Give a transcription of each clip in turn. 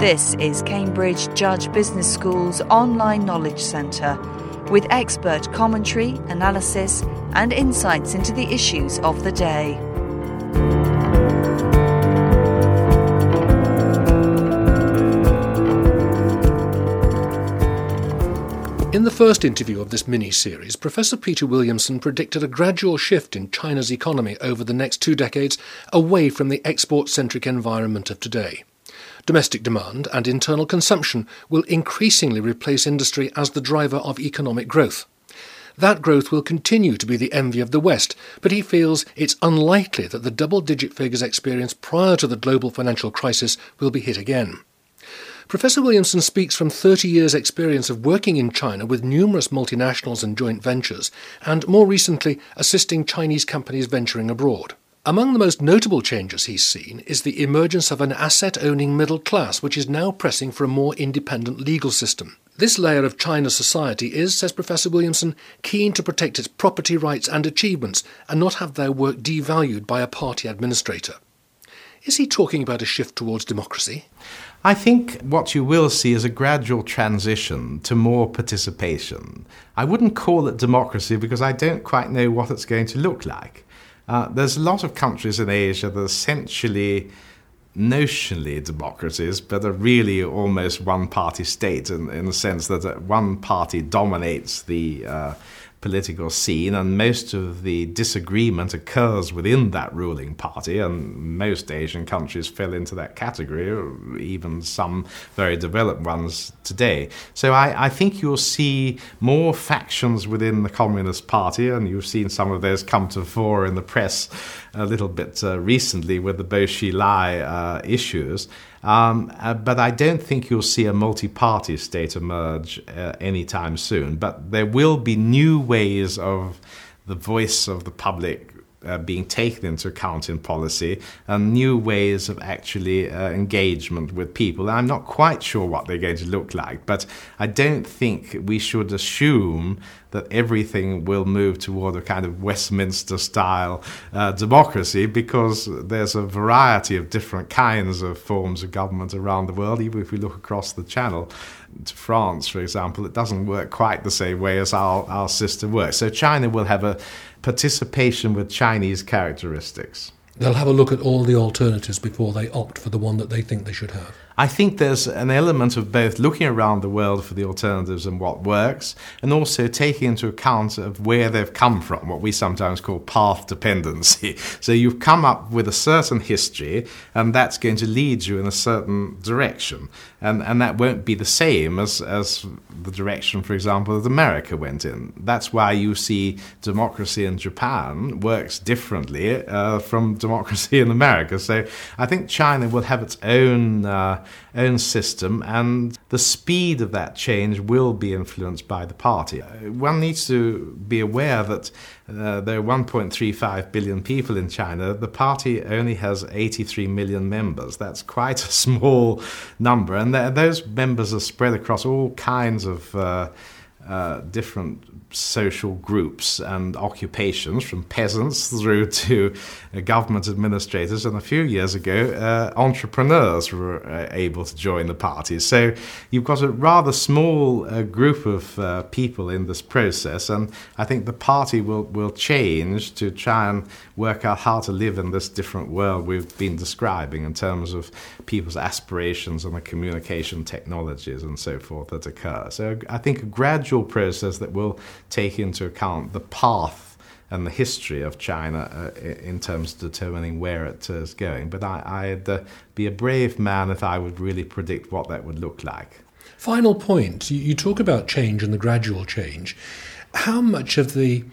This is Cambridge Judge Business School's online knowledge centre with expert commentary, analysis, and insights into the issues of the day. In the first interview of this mini series, Professor Peter Williamson predicted a gradual shift in China's economy over the next two decades away from the export centric environment of today. Domestic demand and internal consumption will increasingly replace industry as the driver of economic growth. That growth will continue to be the envy of the West, but he feels it's unlikely that the double digit figures experienced prior to the global financial crisis will be hit again. Professor Williamson speaks from 30 years' experience of working in China with numerous multinationals and joint ventures, and more recently, assisting Chinese companies venturing abroad. Among the most notable changes he's seen is the emergence of an asset owning middle class, which is now pressing for a more independent legal system. This layer of China's society is, says Professor Williamson, keen to protect its property rights and achievements and not have their work devalued by a party administrator. Is he talking about a shift towards democracy? I think what you will see is a gradual transition to more participation. I wouldn't call it democracy because I don't quite know what it's going to look like. Uh, there's a lot of countries in Asia that are essentially notionally democracies, but are really almost one party state in, in the sense that uh, one party dominates the uh, political scene, and most of the disagreement occurs within that ruling party, and most Asian countries fell into that category, even some very developed ones today. So I, I think you'll see more factions within the Communist Party, and you've seen some of those come to fore in the press a little bit uh, recently with the Bo Xilai uh, issues. Um, uh, but I don't think you'll see a multi party state emerge uh, anytime soon. But there will be new ways of the voice of the public uh, being taken into account in policy and new ways of actually uh, engagement with people. I'm not quite sure what they're going to look like, but I don't think we should assume that everything will move toward a kind of Westminster style uh, democracy because there's a variety of different kinds of forms of government around the world, even if we look across the channel to France, for example, it doesn't work quite the same way as our, our system works. So China will have a participation with Chinese characteristics. They'll have a look at all the alternatives before they opt for the one that they think they should have. I think there's an element of both looking around the world for the alternatives and what works, and also taking into account of where they've come from, what we sometimes call path dependency. So you've come up with a certain history, and that's going to lead you in a certain direction. And, and that won't be the same as, as the direction, for example, that America went in. That's why you see democracy in Japan works differently uh, from democracy in America. So I think China will have its own. Uh, own system, and the speed of that change will be influenced by the party. One needs to be aware that uh, there are 1.35 billion people in China. The party only has 83 million members. That's quite a small number, and th- those members are spread across all kinds of. Uh, uh, different social groups and occupations, from peasants through to uh, government administrators. And a few years ago, uh, entrepreneurs were uh, able to join the party. So you've got a rather small uh, group of uh, people in this process. And I think the party will, will change to try and work out how to live in this different world we've been describing in terms of people's aspirations and the communication technologies and so forth that occur. So I think a gradual process that will take into account the path and the history of China uh, in terms of determining where it is going. But I, would uh, be a brave man if I would really predict what that would look like. Final point you, talk about change and the gradual change. How much of the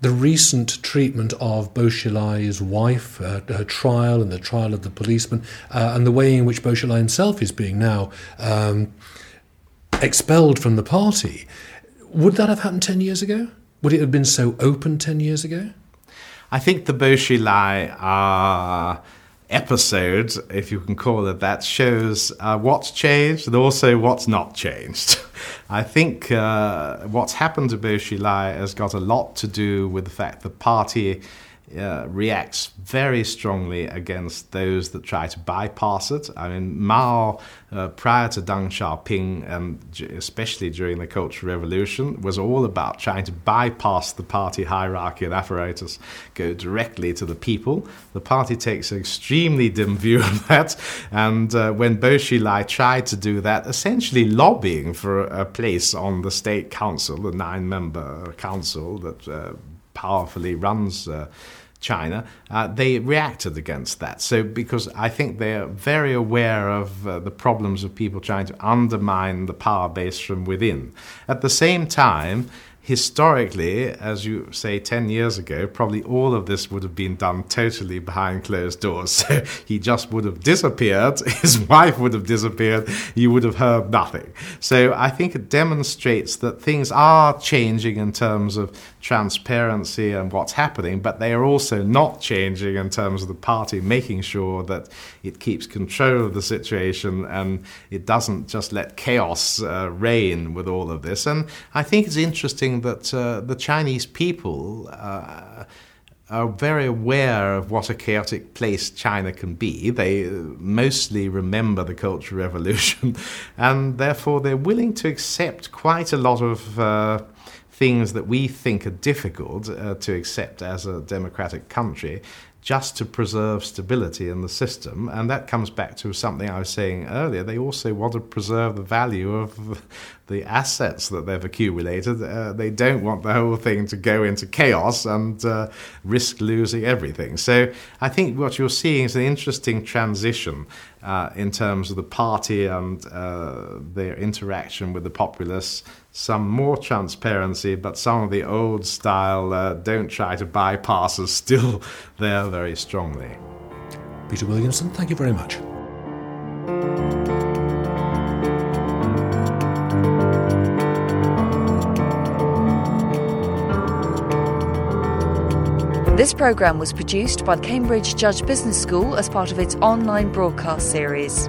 the recent treatment of Xilai's wife, uh, her trial, and the trial of the policeman, uh, and the way in which Xilai himself is being now um, expelled from the party, would that have happened 10 years ago? Would it have been so open 10 years ago? I think the Bo Xilai uh, episode, if you can call it that, shows uh, what's changed and also what's not changed. I think uh, what's happened to Bo Xilai has got a lot to do with the fact the party uh, reacts very strongly against those that try to bypass it. I mean, Mao, uh, prior to Deng Xiaoping, and especially during the Cultural Revolution, was all about trying to bypass the party hierarchy and apparatus, go directly to the people. The party takes an extremely dim view of that, and uh, when Bo Xilai tried to do that, essentially lobbying for a place on the state council, the nine-member council that uh, powerfully runs uh, China, uh, they reacted against that. So, because I think they're very aware of uh, the problems of people trying to undermine the power base from within. At the same time, historically, as you say, 10 years ago, probably all of this would have been done totally behind closed doors. So he just would have disappeared, his wife would have disappeared, you would have heard nothing. So I think it demonstrates that things are changing in terms of transparency and what's happening, but they are also not changing in terms of the party making sure that it keeps control of the situation and it doesn't just let chaos uh, reign with all of this. And I think it's interesting that uh, the Chinese people. Uh, are very aware of what a chaotic place China can be. They mostly remember the Cultural Revolution, and therefore they're willing to accept quite a lot of uh, things that we think are difficult uh, to accept as a democratic country just to preserve stability in the system. And that comes back to something I was saying earlier. They also want to preserve the value of the assets that they've accumulated. Uh, they don't want the whole thing to go into chaos and uh, risk losing everything. So I think what you're seeing is an interesting transition uh, in terms of the party and uh, their interaction with the populace. Some more transparency, but some of the old style uh, don't try to bypass is still there very strongly. Peter Williamson, thank you very much. This programme was produced by the Cambridge Judge Business School as part of its online broadcast series.